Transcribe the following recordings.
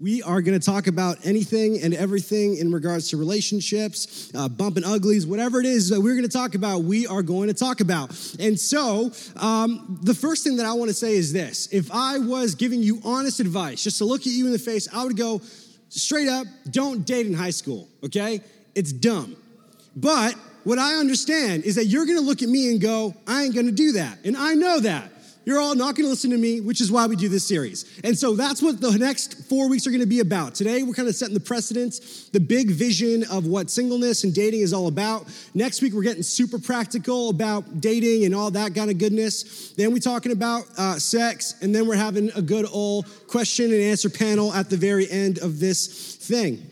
We are going to talk about anything and everything in regards to relationships, uh, bumping uglies, whatever it is that we're going to talk about, we are going to talk about. And so, um, the first thing that I want to say is this if I was giving you honest advice, just to look at you in the face, I would go straight up don't date in high school, okay? It's dumb. But what I understand is that you're going to look at me and go, I ain't going to do that. And I know that. You're all not going to listen to me, which is why we do this series. And so that's what the next four weeks are going to be about. Today, we're kind of setting the precedence, the big vision of what singleness and dating is all about. Next week, we're getting super practical about dating and all that kind of goodness. Then we're talking about uh, sex, and then we're having a good old question and answer panel at the very end of this thing.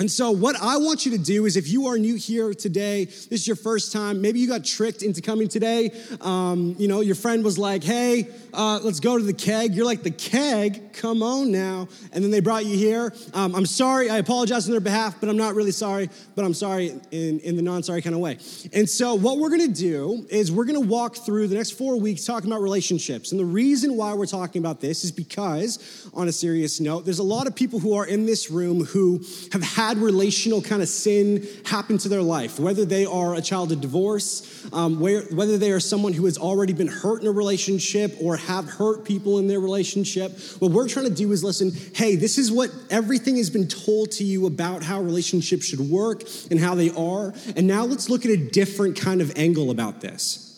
And so, what I want you to do is if you are new here today, this is your first time, maybe you got tricked into coming today. Um, you know, your friend was like, hey, uh, let's go to the keg. You're like, the keg? Come on now. And then they brought you here. Um, I'm sorry. I apologize on their behalf, but I'm not really sorry, but I'm sorry in, in the non sorry kind of way. And so, what we're gonna do is we're gonna walk through the next four weeks talking about relationships. And the reason why we're talking about this is because, on a serious note, there's a lot of people who are in this room who have had had relational kind of sin happen to their life, whether they are a child of divorce, um, where, whether they are someone who has already been hurt in a relationship or have hurt people in their relationship. What we're trying to do is listen, hey, this is what everything has been told to you about how relationships should work and how they are. And now let's look at a different kind of angle about this.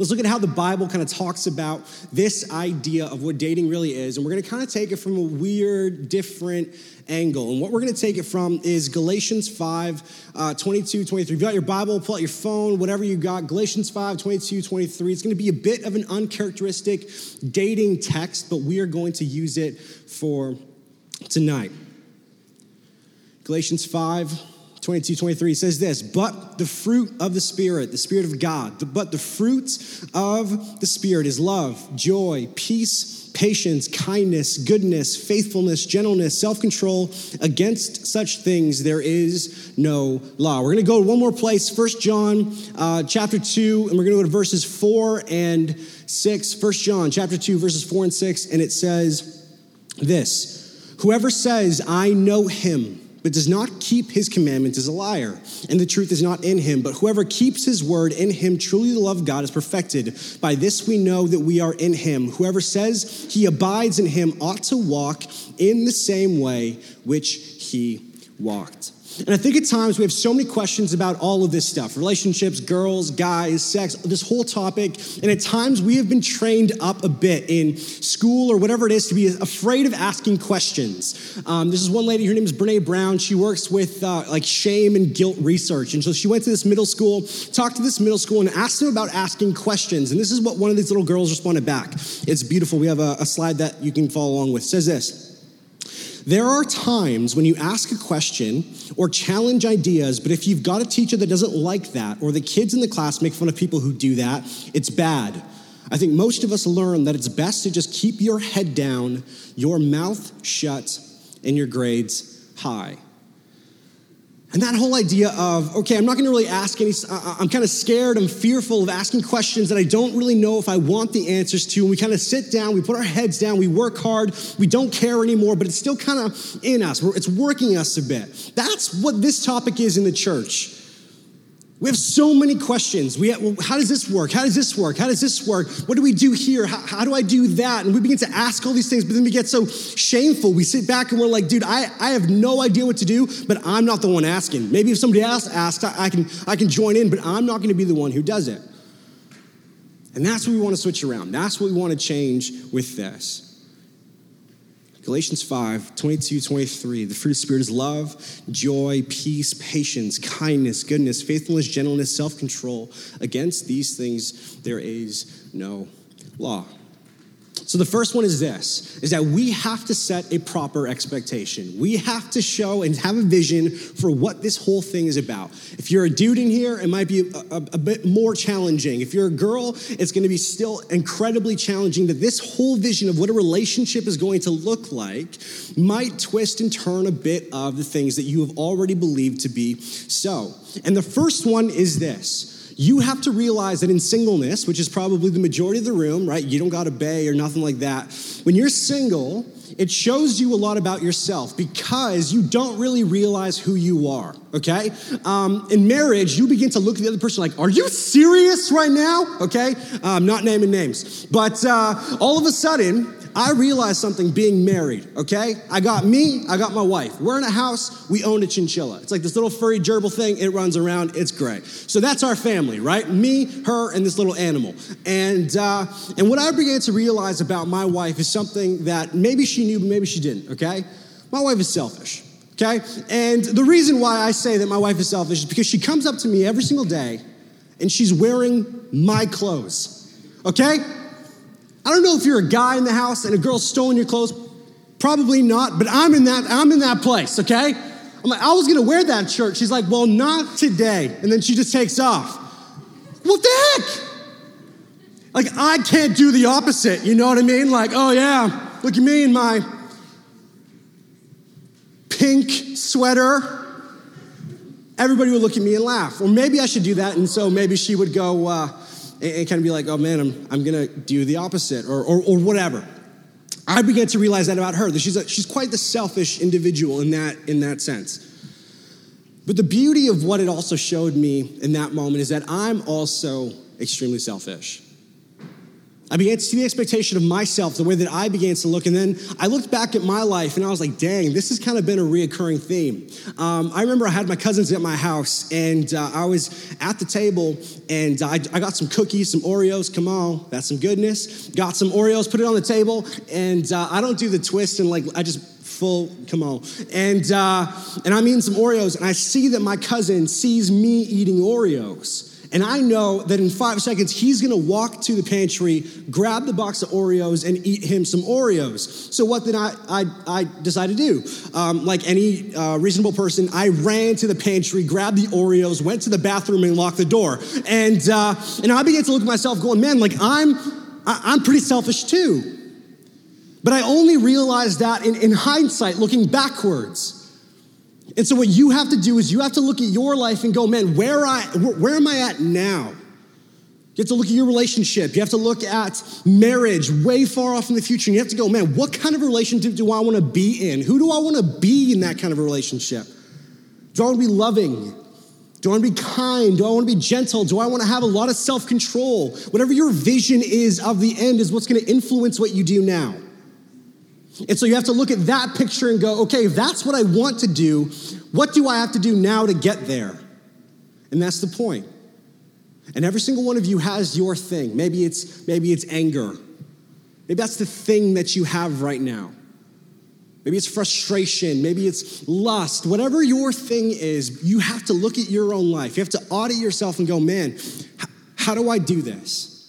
Let's look at how the Bible kind of talks about this idea of what dating really is. And we're going to kind of take it from a weird, different angle. And what we're going to take it from is Galatians 5, uh, 22, 23. If you got your Bible, pull out your phone, whatever you got. Galatians 5, 22, 23. It's going to be a bit of an uncharacteristic dating text, but we are going to use it for tonight. Galatians 5, 22, 23 says this, but the fruit of the Spirit, the Spirit of God, but the fruits of the Spirit is love, joy, peace, patience, kindness, goodness, faithfulness, gentleness, self control. Against such things there is no law. We're going to go to one more place, First John uh, chapter 2, and we're going to go to verses 4 and 6. First John chapter 2, verses 4 and 6, and it says this Whoever says, I know him, but does not keep his commandments is a liar, and the truth is not in him. But whoever keeps his word in him, truly the love of God is perfected. By this we know that we are in him. Whoever says he abides in him ought to walk in the same way which he walked. And I think at times we have so many questions about all of this stuff relationships, girls, guys, sex, this whole topic. And at times we have been trained up a bit in school or whatever it is to be afraid of asking questions. Um, this is one lady, her name is Brene Brown. She works with uh, like shame and guilt research. And so she went to this middle school, talked to this middle school, and asked them about asking questions. And this is what one of these little girls responded back. It's beautiful. We have a, a slide that you can follow along with. It says this. There are times when you ask a question or challenge ideas, but if you've got a teacher that doesn't like that, or the kids in the class make fun of people who do that, it's bad. I think most of us learn that it's best to just keep your head down, your mouth shut, and your grades high. And that whole idea of, okay, I'm not gonna really ask any, I'm kind of scared, I'm fearful of asking questions that I don't really know if I want the answers to. And we kind of sit down, we put our heads down, we work hard, we don't care anymore, but it's still kind of in us. It's working us a bit. That's what this topic is in the church. We have so many questions. We have, well, how does this work? How does this work? How does this work? What do we do here? How, how, do I do that? And we begin to ask all these things, but then we get so shameful. We sit back and we're like, dude, I, I have no idea what to do, but I'm not the one asking. Maybe if somebody else asks, I, I can, I can join in, but I'm not going to be the one who does it. And that's what we want to switch around. That's what we want to change with this. Galatians 5, 22, 23. The fruit of the Spirit is love, joy, peace, patience, kindness, goodness, faithfulness, gentleness, self control. Against these things there is no law. So the first one is this is that we have to set a proper expectation. We have to show and have a vision for what this whole thing is about. If you're a dude in here, it might be a, a, a bit more challenging. If you're a girl, it's going to be still incredibly challenging that this whole vision of what a relationship is going to look like might twist and turn a bit of the things that you have already believed to be so. And the first one is this you have to realize that in singleness, which is probably the majority of the room, right? You don't got a bay or nothing like that. When you're single, it shows you a lot about yourself because you don't really realize who you are, okay? Um, in marriage, you begin to look at the other person like, are you serious right now? Okay? I'm not naming names. But uh, all of a sudden, I realized something being married, okay? I got me, I got my wife. We're in a house, we own a chinchilla. It's like this little furry gerbil thing, it runs around, it's great. So that's our family, right? Me, her, and this little animal. And, uh, and what I began to realize about my wife is something that maybe she knew, but maybe she didn't, okay? My wife is selfish, okay? And the reason why I say that my wife is selfish is because she comes up to me every single day and she's wearing my clothes, okay? I don't know if you're a guy in the house and a girl's stolen your clothes. Probably not, but I'm in that, I'm in that place, okay? I'm like, I was gonna wear that shirt. She's like, well, not today. And then she just takes off. What the heck? Like, I can't do the opposite, you know what I mean? Like, oh yeah, look at me in my pink sweater. Everybody would look at me and laugh. Or maybe I should do that, and so maybe she would go, uh, and, and kind of be like, oh man, I'm, I'm gonna do the opposite or, or, or whatever. I began to realize that about her, that she's, a, she's quite the selfish individual in that, in that sense. But the beauty of what it also showed me in that moment is that I'm also extremely selfish. I began to see the expectation of myself, the way that I began to look. And then I looked back at my life and I was like, dang, this has kind of been a reoccurring theme. Um, I remember I had my cousins at my house and uh, I was at the table and I, I, got some cookies, some Oreos. Come on, that's some goodness. Got some Oreos, put it on the table. And uh, I don't do the twist and like, I just full, come on. And, uh, and I'm eating some Oreos and I see that my cousin sees me eating Oreos. And I know that in five seconds, he's gonna walk to the pantry, grab the box of Oreos, and eat him some Oreos. So, what did I, I, I decide to do? Um, like any uh, reasonable person, I ran to the pantry, grabbed the Oreos, went to the bathroom, and locked the door. And, uh, and I began to look at myself going, man, like I'm, I'm pretty selfish too. But I only realized that in, in hindsight, looking backwards. And so what you have to do is you have to look at your life and go, man, where I where am I at now? You have to look at your relationship. You have to look at marriage way far off in the future. And you have to go, man, what kind of relationship do I want to be in? Who do I want to be in that kind of relationship? Do I want to be loving? Do I want to be kind? Do I want to be gentle? Do I want to have a lot of self control? Whatever your vision is of the end is what's going to influence what you do now. And so you have to look at that picture and go, okay, if that's what I want to do, what do I have to do now to get there? And that's the point. And every single one of you has your thing. Maybe it's maybe it's anger. Maybe that's the thing that you have right now. Maybe it's frustration, maybe it's lust. Whatever your thing is, you have to look at your own life. You have to audit yourself and go, "Man, how do I do this?"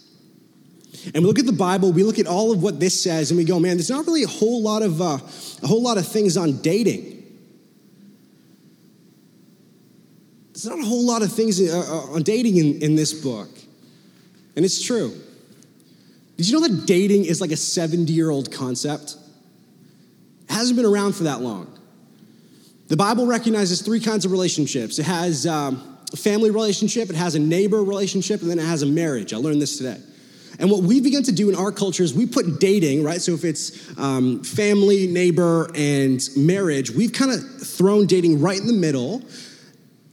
And we look at the Bible, we look at all of what this says, and we go, man, there's not really a whole lot of uh, a whole lot of things on dating. There's not a whole lot of things uh, uh on dating in, in this book, and it's true. Did you know that dating is like a 70 year old concept? It hasn't been around for that long. The Bible recognizes three kinds of relationships. It has um, a family relationship, it has a neighbor relationship, and then it has a marriage. I learned this today. And what we've begun to do in our culture is we put dating, right? So if it's um, family, neighbor, and marriage, we've kind of thrown dating right in the middle.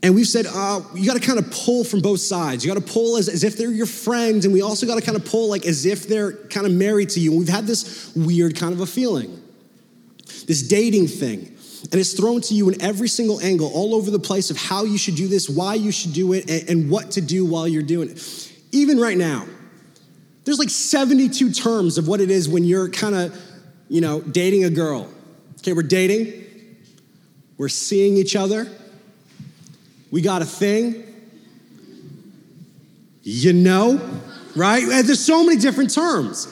And we've said, uh, you got to kind of pull from both sides. You got to pull as, as if they're your friends, and we also got to kind of pull like as if they're kind of married to you. And we've had this weird kind of a feeling, this dating thing. And it's thrown to you in every single angle, all over the place of how you should do this, why you should do it, and, and what to do while you're doing it. Even right now, there's like 72 terms of what it is when you're kind of, you know, dating a girl. Okay, we're dating, we're seeing each other, we got a thing, you know, right? There's so many different terms.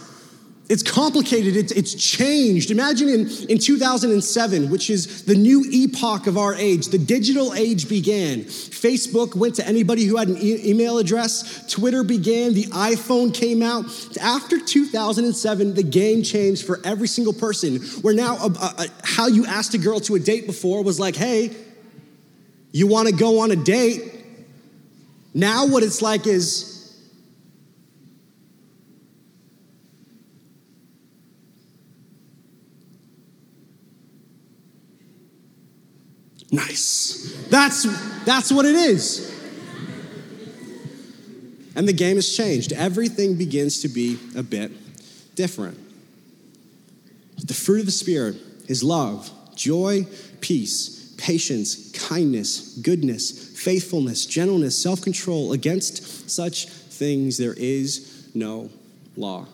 It's complicated, it's, it's changed. Imagine in, in 2007, which is the new epoch of our age, the digital age began. Facebook went to anybody who had an e- email address, Twitter began, the iPhone came out. After 2007, the game changed for every single person, where now uh, uh, uh how you asked a girl to a date before was like, hey, you wanna go on a date? Now, what it's like is, Nice. That's, that's what it is. And the game has changed. Everything begins to be a bit different. The fruit of the Spirit is love, joy, peace, patience, kindness, goodness, faithfulness, gentleness, self control. Against such things there is no law.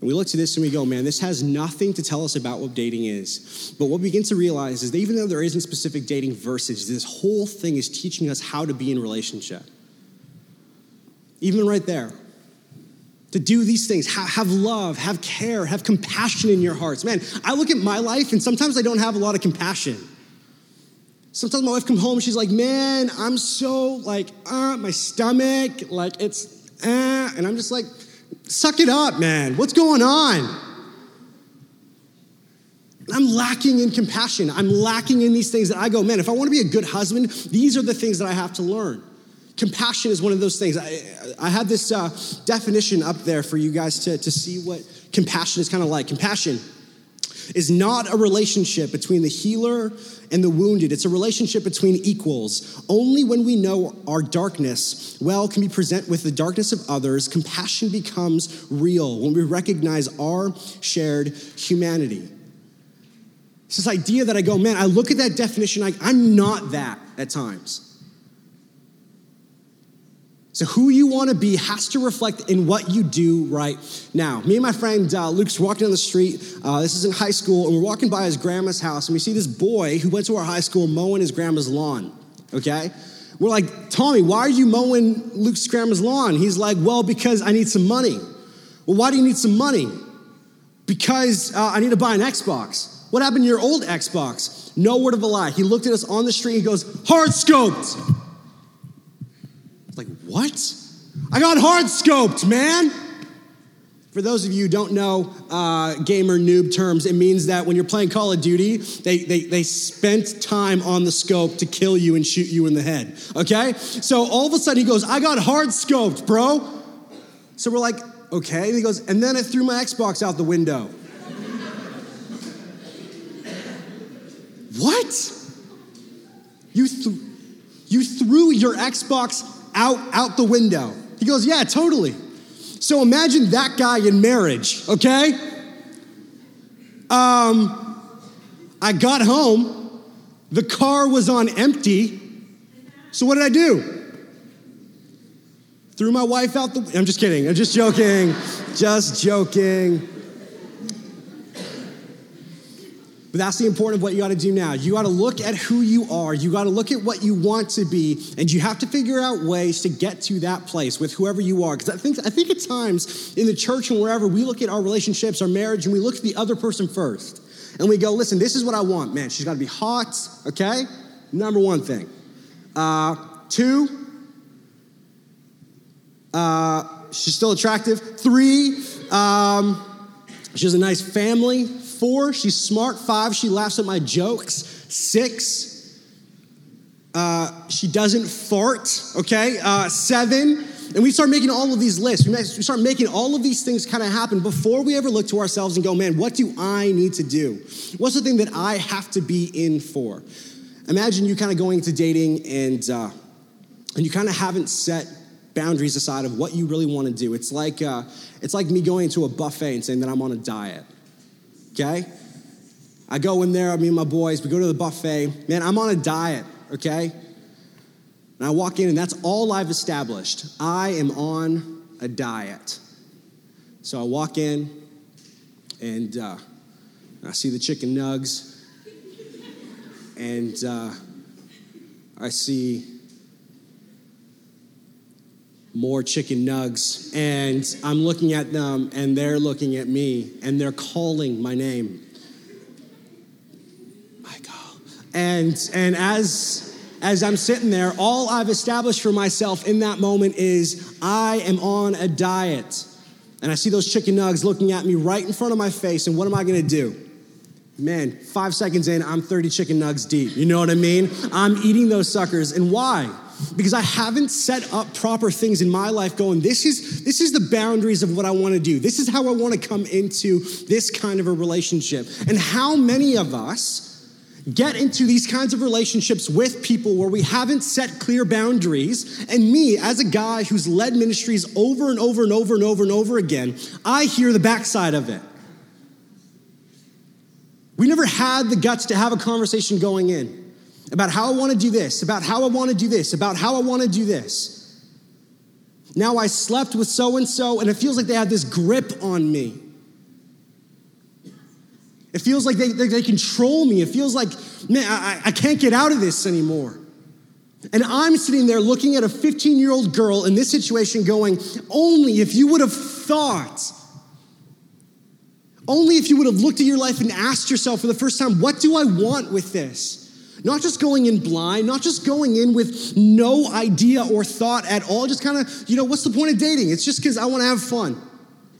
And we look to this and we go, man, this has nothing to tell us about what dating is. But what we begin to realize is that even though there isn't specific dating verses, this whole thing is teaching us how to be in relationship. Even right there. To do these things, have love, have care, have compassion in your hearts. Man, I look at my life and sometimes I don't have a lot of compassion. Sometimes my wife comes home and she's like, man, I'm so like, uh, my stomach, like it's, uh, and I'm just like, Suck it up, man. What's going on? I'm lacking in compassion. I'm lacking in these things that I go, man, if I want to be a good husband, these are the things that I have to learn. Compassion is one of those things. I, I have this uh, definition up there for you guys to, to see what compassion is kind of like. Compassion is not a relationship between the healer and the wounded. It's a relationship between equals. Only when we know our darkness well can we present with the darkness of others, compassion becomes real when we recognize our shared humanity. It's this idea that I go, man, I look at that definition, like, I'm not that at times. So, who you want to be has to reflect in what you do right now. Me and my friend uh, Luke's walking down the street. Uh, this is in high school, and we're walking by his grandma's house, and we see this boy who went to our high school mowing his grandma's lawn. Okay? We're like, Tommy, why are you mowing Luke's grandma's lawn? He's like, well, because I need some money. Well, why do you need some money? Because uh, I need to buy an Xbox. What happened to your old Xbox? No word of a lie. He looked at us on the street he goes, hard scoped. Like, what? I got hard scoped, man. For those of you who don't know uh, gamer noob terms, it means that when you're playing Call of Duty, they, they, they spent time on the scope to kill you and shoot you in the head, okay? So all of a sudden he goes, I got hard scoped, bro. So we're like, okay. And he goes, and then I threw my Xbox out the window. what? You, th- you threw your Xbox out, out the window. He goes, Yeah, totally. So imagine that guy in marriage, okay? Um, I got home, the car was on empty. So what did I do? Threw my wife out the. I'm just kidding. I'm just joking. just joking. But that's the important of what you got to do now. You got to look at who you are. You got to look at what you want to be, and you have to figure out ways to get to that place with whoever you are. Because I think I think at times in the church and wherever we look at our relationships, our marriage, and we look at the other person first, and we go, "Listen, this is what I want, man. She's got to be hot, okay? Number one thing. Uh, two, uh, she's still attractive. Three, um, she has a nice family. Four, she's smart. Five, she laughs at my jokes. Six, uh, she doesn't fart, okay? Uh, seven, and we start making all of these lists. We start making all of these things kind of happen before we ever look to ourselves and go, man, what do I need to do? What's the thing that I have to be in for? Imagine you kind of going into dating and, uh, and you kind of haven't set boundaries aside of what you really want to do. It's like, uh, it's like me going to a buffet and saying that I'm on a diet okay? I go in there, me and my boys, we go to the buffet. Man, I'm on a diet, okay? And I walk in, and that's all I've established. I am on a diet. So I walk in, and uh, I see the chicken nugs, and uh, I see more chicken nugs. And I'm looking at them, and they're looking at me, and they're calling my name. Michael. And, and as, as I'm sitting there, all I've established for myself in that moment is I am on a diet. And I see those chicken nugs looking at me right in front of my face, and what am I gonna do? Man, five seconds in, I'm 30 chicken nugs deep. You know what I mean? I'm eating those suckers. And why? Because I haven't set up proper things in my life going, this is, this is the boundaries of what I want to do. This is how I want to come into this kind of a relationship. And how many of us get into these kinds of relationships with people where we haven't set clear boundaries. And me, as a guy who's led ministries over and over and over and over and over again, I hear the backside of it. We never had the guts to have a conversation going in about how I want to do this, about how I want to do this, about how I want to do this. Now I slept with so and so, and it feels like they have this grip on me. It feels like they, they, they control me. It feels like, man, I, I can't get out of this anymore. And I'm sitting there looking at a 15 year old girl in this situation going, only if you would have thought, only if you would have looked at your life and asked yourself for the first time, what do I want with this? Not just going in blind, not just going in with no idea or thought at all, just kind of, you know, what's the point of dating? It's just because I want to have fun,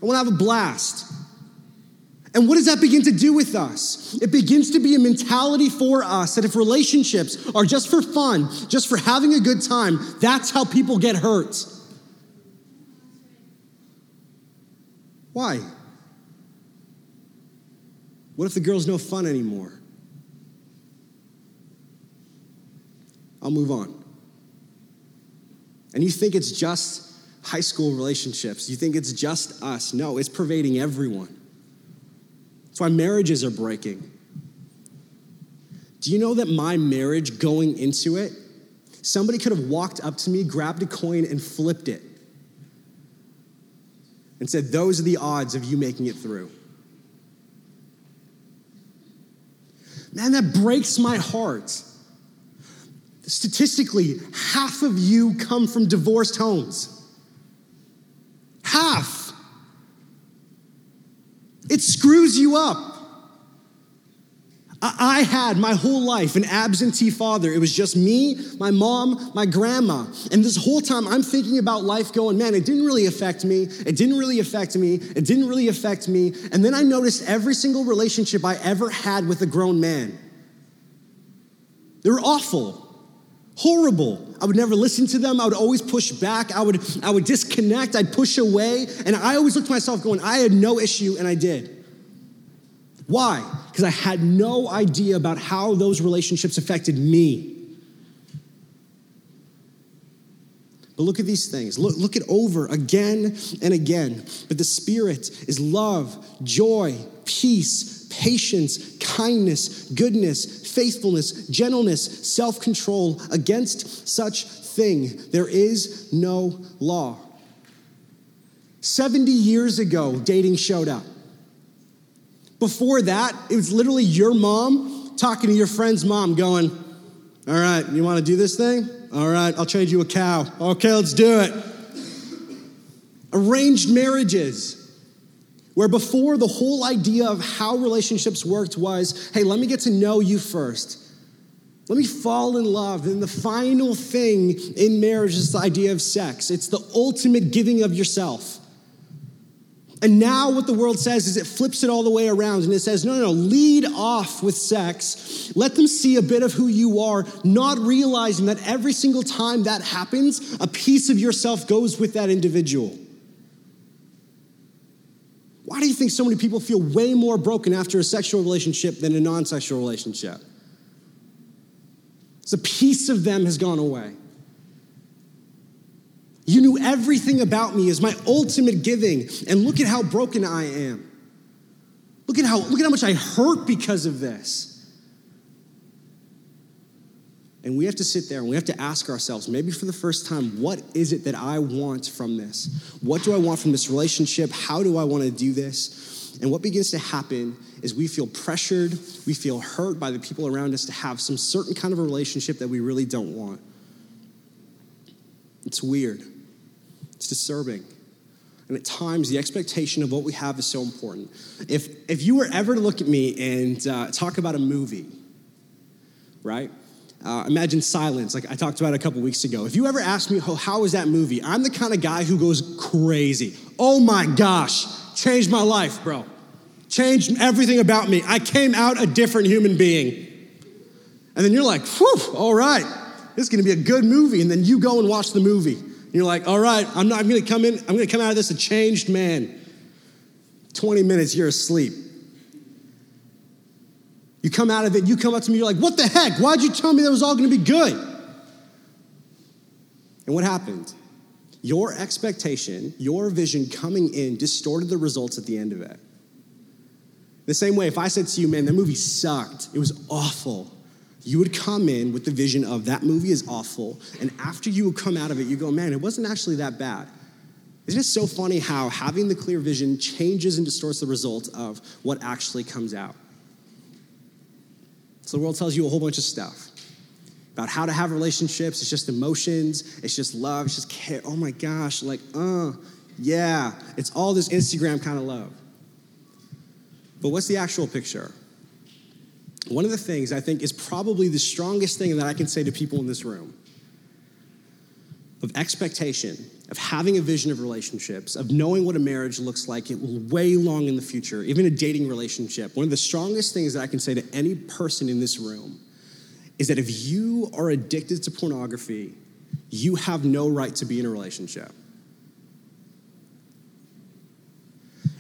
I want to have a blast. And what does that begin to do with us? It begins to be a mentality for us that if relationships are just for fun, just for having a good time, that's how people get hurt. Why? What if the girl's no fun anymore? I'll move on. And you think it's just high school relationships, you think it's just us. No, it's pervading everyone. That's why marriages are breaking. Do you know that my marriage going into it, somebody could have walked up to me, grabbed a coin, and flipped it and said, Those are the odds of you making it through. Man, that breaks my heart. Statistically, half of you come from divorced homes. Half. It screws you up. I had my whole life an absentee father. It was just me, my mom, my grandma. And this whole time I'm thinking about life going, man, it didn't really affect me. It didn't really affect me. It didn't really affect me. And then I noticed every single relationship I ever had with a grown man. They were awful, horrible. I would never listen to them. I would always push back. I would, I would disconnect. I'd push away. And I always looked at myself going, I had no issue, and I did. Why? Because I had no idea about how those relationships affected me. But look at these things. Look, look it over again and again. But the Spirit is love, joy, peace, patience, kindness, goodness, faithfulness, gentleness, self control. Against such thing, there is no law. 70 years ago, dating showed up. Before that, it was literally your mom talking to your friend's mom, going, All right, you want to do this thing? All right, I'll trade you a cow. Okay, let's do it. Arranged marriages, where before the whole idea of how relationships worked was hey, let me get to know you first. Let me fall in love. And the final thing in marriage is the idea of sex. It's the ultimate giving of yourself. And now, what the world says is it flips it all the way around and it says, no, no, no, lead off with sex. Let them see a bit of who you are, not realizing that every single time that happens, a piece of yourself goes with that individual. Why do you think so many people feel way more broken after a sexual relationship than a non sexual relationship? It's a piece of them has gone away. You knew everything about me as my ultimate giving. And look at how broken I am. Look at how, look at how much I hurt because of this. And we have to sit there and we have to ask ourselves, maybe for the first time, what is it that I want from this? What do I want from this relationship? How do I want to do this? And what begins to happen is we feel pressured, we feel hurt by the people around us to have some certain kind of a relationship that we really don't want. It's weird. It's disturbing. And at times, the expectation of what we have is so important. If, if you were ever to look at me and uh, talk about a movie, right? Uh, imagine silence, like I talked about a couple weeks ago. If you ever ask me, oh, how was that movie? I'm the kind of guy who goes crazy. Oh my gosh, changed my life, bro. Changed everything about me. I came out a different human being. And then you're like, whew, all right, this is gonna be a good movie. And then you go and watch the movie. And You're like, all right, I'm not I'm gonna come in, I'm gonna come out of this a changed man. 20 minutes, you're asleep. You come out of it, you come up to me, you're like, what the heck? Why'd you tell me that was all gonna be good? And what happened? Your expectation, your vision coming in distorted the results at the end of it. The same way, if I said to you, man, that movie sucked, it was awful, you would come in with the vision of that movie is awful. And after you would come out of it, you go, man, it wasn't actually that bad. Isn't it so funny how having the clear vision changes and distorts the result of what actually comes out? So the world tells you a whole bunch of stuff about how to have relationships. It's just emotions, it's just love, it's just care. Oh my gosh, like, uh, yeah, it's all this Instagram kind of love. But what's the actual picture? One of the things I think is probably the strongest thing that I can say to people in this room of expectation, of having a vision of relationships, of knowing what a marriage looks like it will way long in the future, even a dating relationship. One of the strongest things that I can say to any person in this room is that if you are addicted to pornography, you have no right to be in a relationship.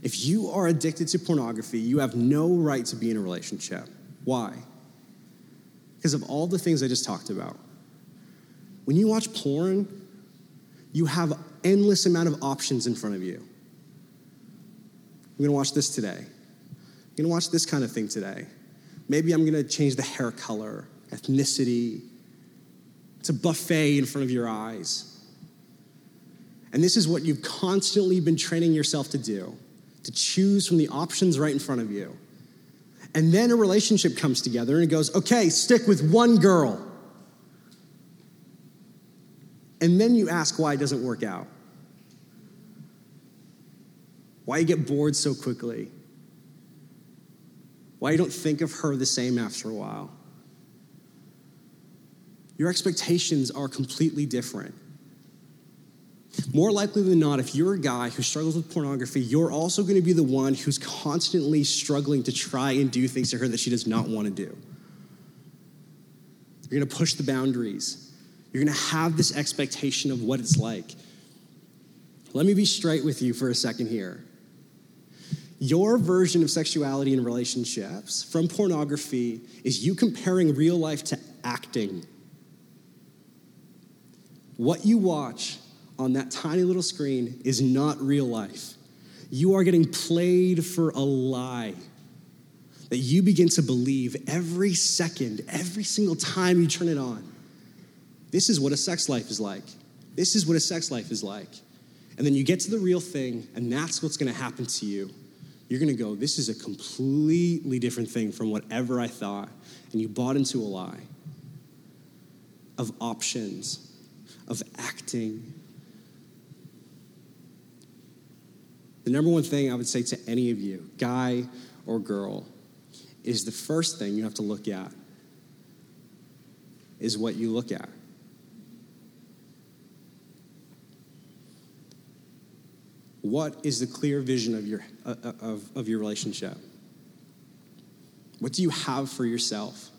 If you are addicted to pornography, you have no right to be in a relationship. Why? Because of all the things I just talked about. When you watch porn, you have endless amount of options in front of you. I'm gonna watch this today. I'm gonna watch this kind of thing today. Maybe I'm gonna change the hair color, ethnicity. It's a buffet in front of your eyes. And this is what you've constantly been training yourself to do to choose from the options right in front of you. And then a relationship comes together and it goes, okay, stick with one girl. And then you ask why it doesn't work out. Why you get bored so quickly. Why you don't think of her the same after a while. Your expectations are completely different. More likely than not, if you're a guy who struggles with pornography, you're also going to be the one who's constantly struggling to try and do things to her that she does not want to do. You're going to push the boundaries. You're going to have this expectation of what it's like. Let me be straight with you for a second here. Your version of sexuality and relationships from pornography is you comparing real life to acting. What you watch on that tiny little screen is not real life. You are getting played for a lie that you begin to believe every second, every single time you turn it on. This is what a sex life is like. This is what a sex life is like. And then you get to the real thing, and that's what's gonna happen to you. You're gonna go, This is a completely different thing from whatever I thought. And you bought into a lie of options, of acting, The number one thing I would say to any of you, guy or girl, is the first thing you have to look at is what you look at. What is the clear vision of your, uh, uh of, of your relationship? What do you have for yourself?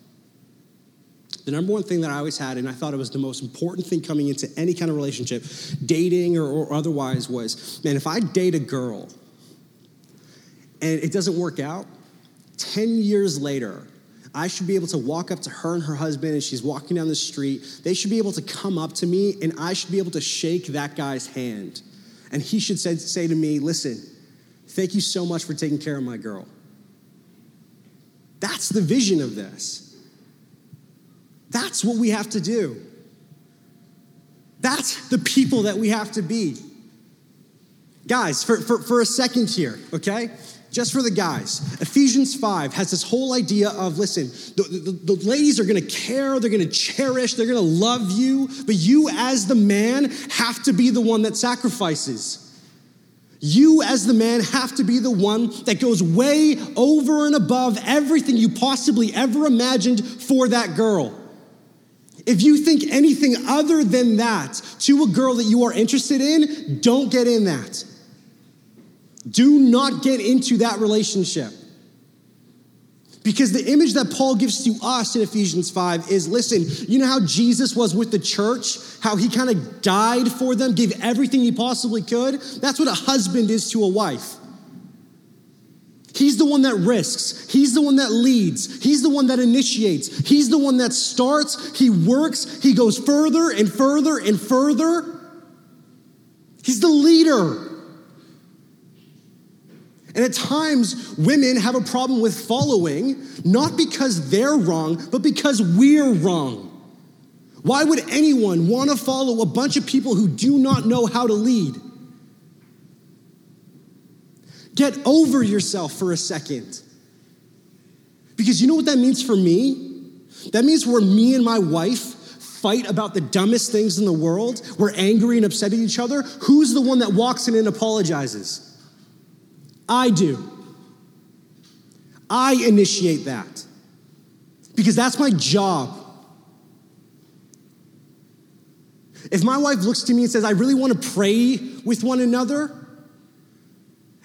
The number one thing that I always had, and I thought it was the most important thing coming into any kind of relationship, dating or, or otherwise, was man, if I date a girl and it doesn't work out, 10 years later, I should be able to walk up to her and her husband, and she's walking down the street. They should be able to come up to me, and I should be able to shake that guy's hand. And he should say, say to me, Listen, thank you so much for taking care of my girl. That's the vision of this. That's what we have to do. That's the people that we have to be. Guys, for, for, for a second here, okay? Just for the guys, Ephesians 5 has this whole idea of listen, the, the, the ladies are gonna care, they're gonna cherish, they're gonna love you, but you as the man have to be the one that sacrifices. You, as the man, have to be the one that goes way over and above everything you possibly ever imagined for that girl. If you think anything other than that to a girl that you are interested in, don't get in that. Do not get into that relationship. Because the image that Paul gives to us in Ephesians 5 is listen, you know how Jesus was with the church? How he kind of died for them, gave everything he possibly could? That's what a husband is to a wife. He's the one that risks. He's the one that leads. He's the one that initiates. He's the one that starts. He works. He goes further and further and further. He's the leader. And at times, women have a problem with following, not because they're wrong, but because we're wrong. Why would anyone want to follow a bunch of people who do not know how to lead? Get over yourself for a second. Because you know what that means for me? That means where me and my wife fight about the dumbest things in the world, we're angry and upset at each other, who's the one that walks in and apologizes? I do. I initiate that. Because that's my job. If my wife looks to me and says, I really want to pray with one another,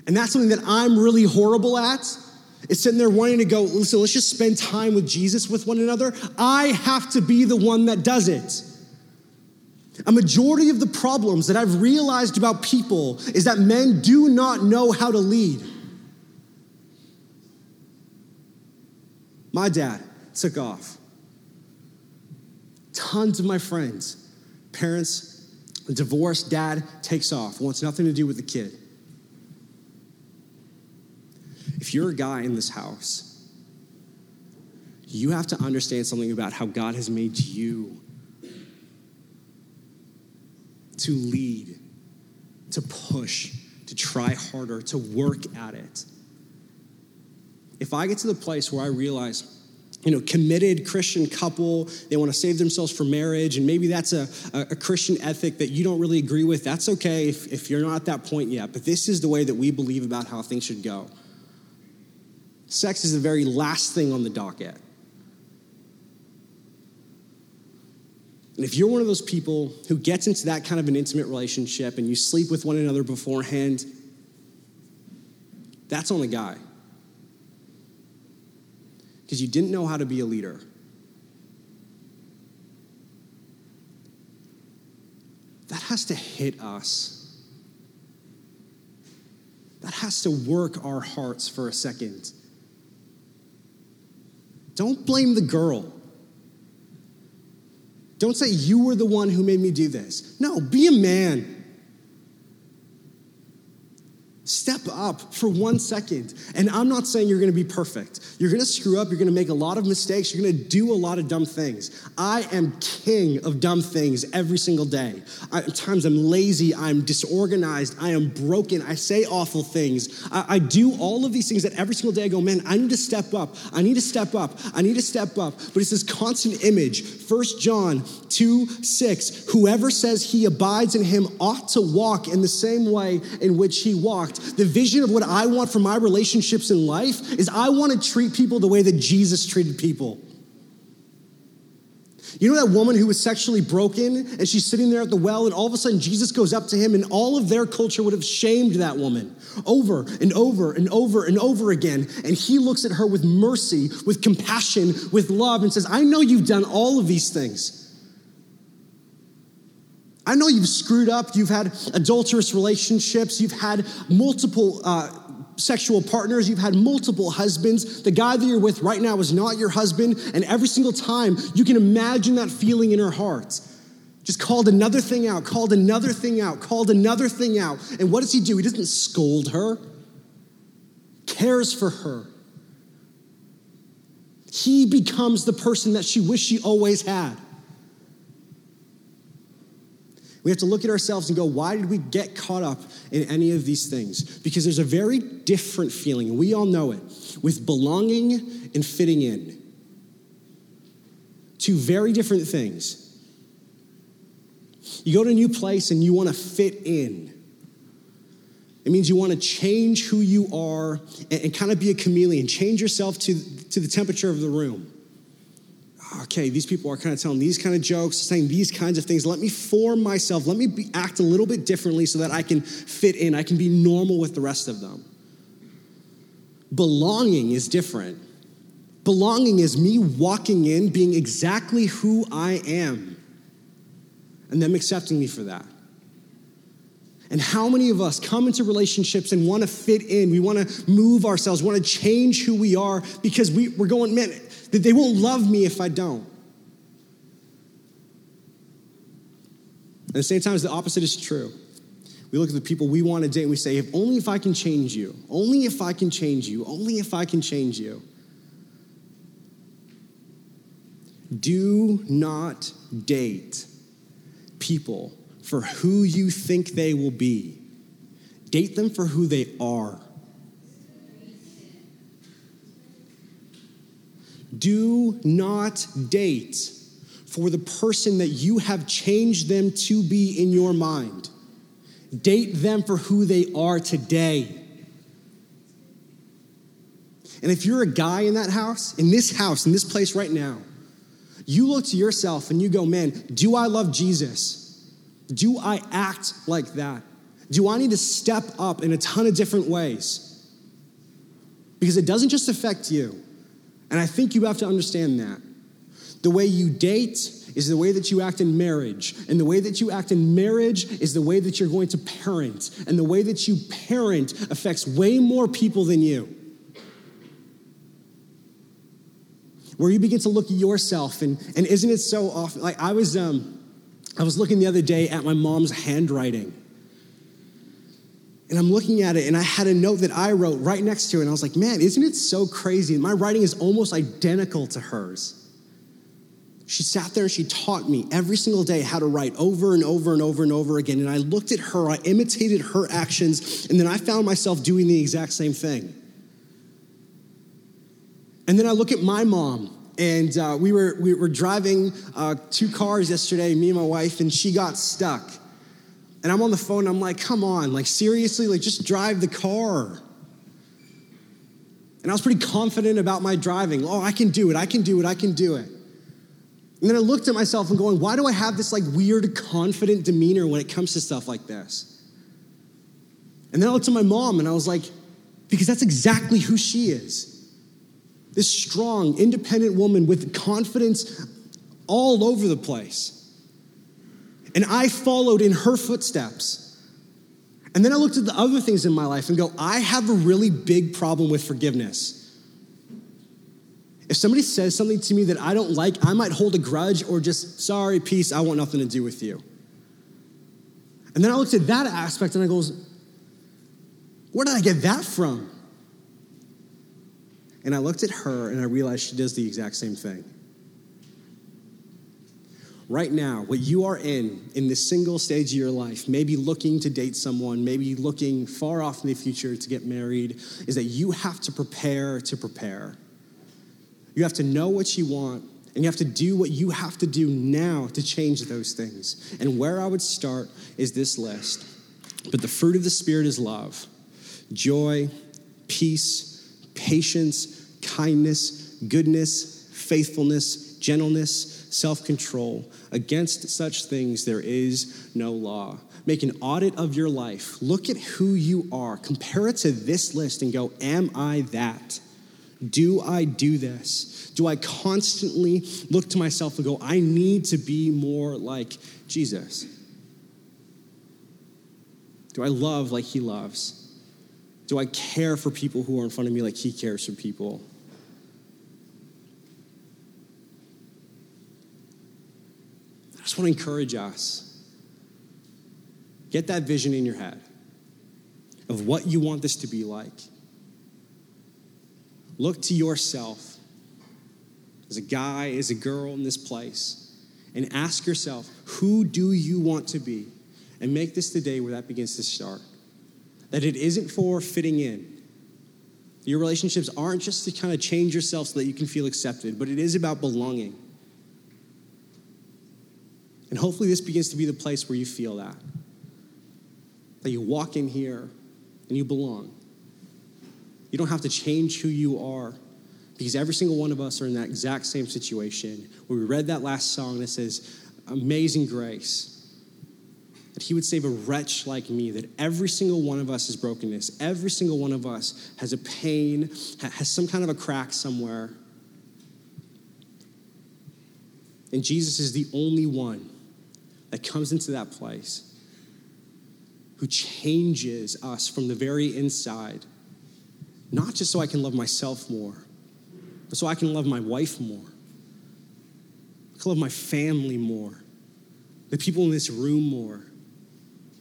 and that's something that I'm really horrible at, is sitting there wanting to go, listen, let's just spend time with Jesus with one another. I have to be the one that does it. A majority of the problems that I've realized about people is that men do not know how to lead. My dad took off. Tons of my friends, parents, divorced, dad takes off, wants nothing to do with the kid. If you're a guy in this house, you have to understand something about how God has made you to lead, to push, to try harder, to work at it. If I get to the place where I realize, you know, committed Christian couple, they want to save themselves for marriage, and maybe that's a, a, Christian ethic that you don't really agree with, that's okay if, if you're not at that point yet. But this is the way that we believe about how things should go. Sex is the very last thing on the docket. And if you're one of those people who gets into that kind of an intimate relationship and you sleep with one another beforehand, that's on the guy. Because you didn't know how to be a leader. That has to hit us. That has to work our hearts for a second. Don't blame the girl. Don't say you were the one who made me do this. No, be a man. Step up for one second. And I'm not saying you're gonna be perfect. You're gonna screw up, you're gonna make a lot of mistakes, you're gonna do a lot of dumb things. I am king of dumb things every single day. I, at times I'm lazy, I'm disorganized, I am broken, I say awful things. I, I do all of these things that every single day I go, man, I need to step up, I need to step up, I need to step up. But it's this constant image. First John 2 6, whoever says he abides in him ought to walk in the same way in which he walked. The vision of what I want for my relationships in life is I want to treat people the way that Jesus treated people. You know that woman who was sexually broken and she's sitting there at the well, and all of a sudden Jesus goes up to him, and all of their culture would have shamed that woman over and over and over and over again. And he looks at her with mercy, with compassion, with love, and says, I know you've done all of these things. I know you've screwed up, you've had adulterous relationships, you've had multiple uh, sexual partners, you've had multiple husbands. The guy that you're with right now is not your husband, and every single time you can imagine that feeling in her heart. Just called another thing out, called another thing out, called another thing out. And what does he do? He doesn't scold her, cares for her. He becomes the person that she wished she always had. We have to look at ourselves and go, why did we get caught up in any of these things? Because there's a very different feeling, we all know it, with belonging and fitting in. Two very different things. You go to a new place and you want to fit in. It means you want to change who you are and, and kind of be a chameleon, change yourself to, to the temperature of the room okay, these people are kind of telling these kind of jokes, saying these kinds of things. Let me form myself. Let me be, act a little bit differently so that I can fit in. I can be normal with the rest of them. Belonging is different. Belonging is me walking in, being exactly who I am, and them accepting me for that. And how many of us come into relationships and want to fit in? We want to move ourselves, want to change who we are because we, we're going, man, they won't love me if I don't. At the same time, the opposite is true. We look at the people we want to date and we say, if only if I can change you, only if I can change you, only if I can change you. Do not date people for who you think they will be. Date them for who they are. Do not date for the person that you have changed them to be in your mind. Date them for who they are today. And if you're a guy in that house, in this house, in this place right now, you look to yourself and you go, man, do I love Jesus? Do I act like that? Do I need to step up in a ton of different ways? Because it doesn't just affect you. And I think you have to understand that. The way you date is the way that you act in marriage. And the way that you act in marriage is the way that you're going to parent. And the way that you parent affects way more people than you. Where you begin to look at yourself, and, and isn't it so often? Like I was, um, I was looking the other day at my mom's handwriting. And I'm looking at it, and I had a note that I wrote right next to it. And I was like, man, isn't it so crazy? My writing is almost identical to hers. She sat there and she taught me every single day how to write over and over and over and over again. And I looked at her, I imitated her actions, and then I found myself doing the exact same thing. And then I look at my mom, and uh, we, were, we were driving uh, two cars yesterday, me and my wife, and she got stuck. And I'm on the phone, I'm like, come on, like seriously, like just drive the car. And I was pretty confident about my driving. Oh, I can do it, I can do it, I can do it. And then I looked at myself and going, why do I have this like weird, confident demeanor when it comes to stuff like this? And then I looked at my mom and I was like, because that's exactly who she is this strong, independent woman with confidence all over the place. And I followed in her footsteps. And then I looked at the other things in my life and go, I have a really big problem with forgiveness. If somebody says something to me that I don't like, I might hold a grudge or just, sorry, peace, I want nothing to do with you. And then I looked at that aspect and I goes, where did I get that from? And I looked at her and I realized she does the exact same thing. Right now, what you are in, in this single stage of your life, maybe looking to date someone, maybe looking far off in the future to get married, is that you have to prepare to prepare. You have to know what you want, and you have to do what you have to do now to change those things. And where I would start is this list. But the fruit of the Spirit is love, joy, peace, patience, kindness, goodness, faithfulness, gentleness, self control. Against such things there is no law. Make an audit of your life. Look at who you are. Compare it to this list and go, Am I that? Do I do this? Do I constantly look to myself and go, I need to be more like Jesus? Do I love like he loves? Do I care for people who are in front of me like he cares for people? Just want to encourage us get that vision in your head of what you want this to be like. Look to yourself as a guy, as a girl in this place, and ask yourself, who do you want to be? And make this the day where that begins to start. That it isn't for fitting in. Your relationships aren't just to kind of change yourself so that you can feel accepted, but it is about belonging. And hopefully, this begins to be the place where you feel that. That you walk in here and you belong. You don't have to change who you are because every single one of us are in that exact same situation. We read that last song that says, Amazing Grace. That he would save a wretch like me, that every single one of us is brokenness. Every single one of us has a pain, has some kind of a crack somewhere. And Jesus is the only one that comes into that place who changes us from the very inside, not just so I can love myself more, but so I can love my wife more, I can love my family more, the people in this room more.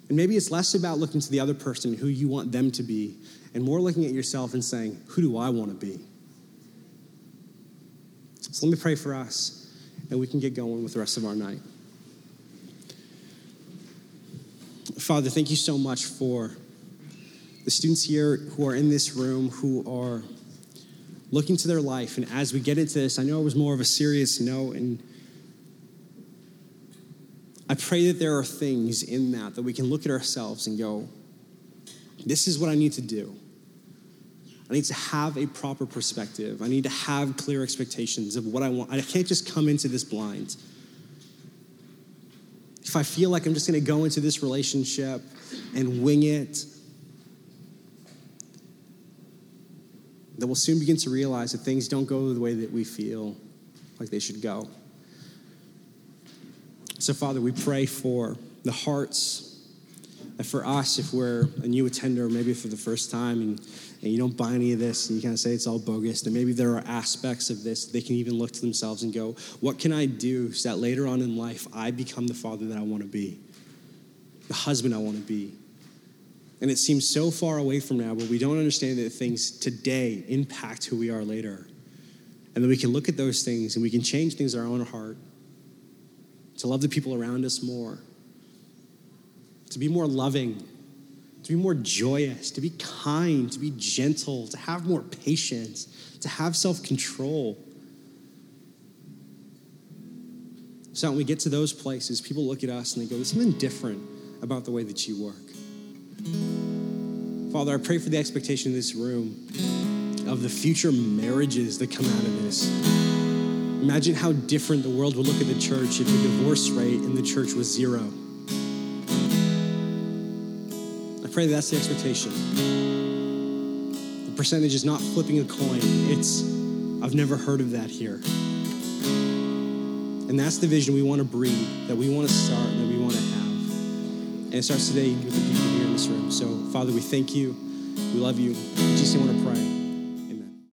And maybe it's less about looking to the other person who you want them to be, and more looking at yourself and saying, Who do I want to be? So let me pray for us, and we can get going with the rest of our night. Father, thank you so much for the students here who are in this room who are looking to their life. And as we get into this, I know it was more of a serious note, and I pray that there are things in that that we can look at ourselves and go, this is what I need to do. I need to have a proper perspective. I need to have clear expectations of what I want. I can't just come into this blind. If I feel like I'm just going to go into this relationship and wing it, then we'll soon begin to realize that things don't go the way that we feel like they should go. So, Father, we pray for the hearts, for us, if we're a new attender, maybe for the first time, and, and you don't buy any of this, and you kind of say it's all bogus, then maybe there are aspects of this they can even look to themselves and go, What can I do so that later on in life I become the father that I want to be, the husband I want to be? And it seems so far away from now, but we don't understand that things today impact who we are later. And then we can look at those things and we can change things in our own heart to love the people around us more, to be more loving, to be more joyous, to be kind, to be gentle, to have more patience, to have self control. So when we get to those places, people look at us and they go, There's something different about the way that you work. Father, I pray for the expectation in this room of the future marriages that come out of this. Imagine how different the world would look at the church if the divorce rate in the church was zero. I pray that that's the expectation. The percentage is not flipping a coin, it's, I've never heard of that here. And that's the vision we want to breed, that we want to start, that we want to have. And it starts today with the people here in this room. So, Father, we thank you. We love you. We just want to pray.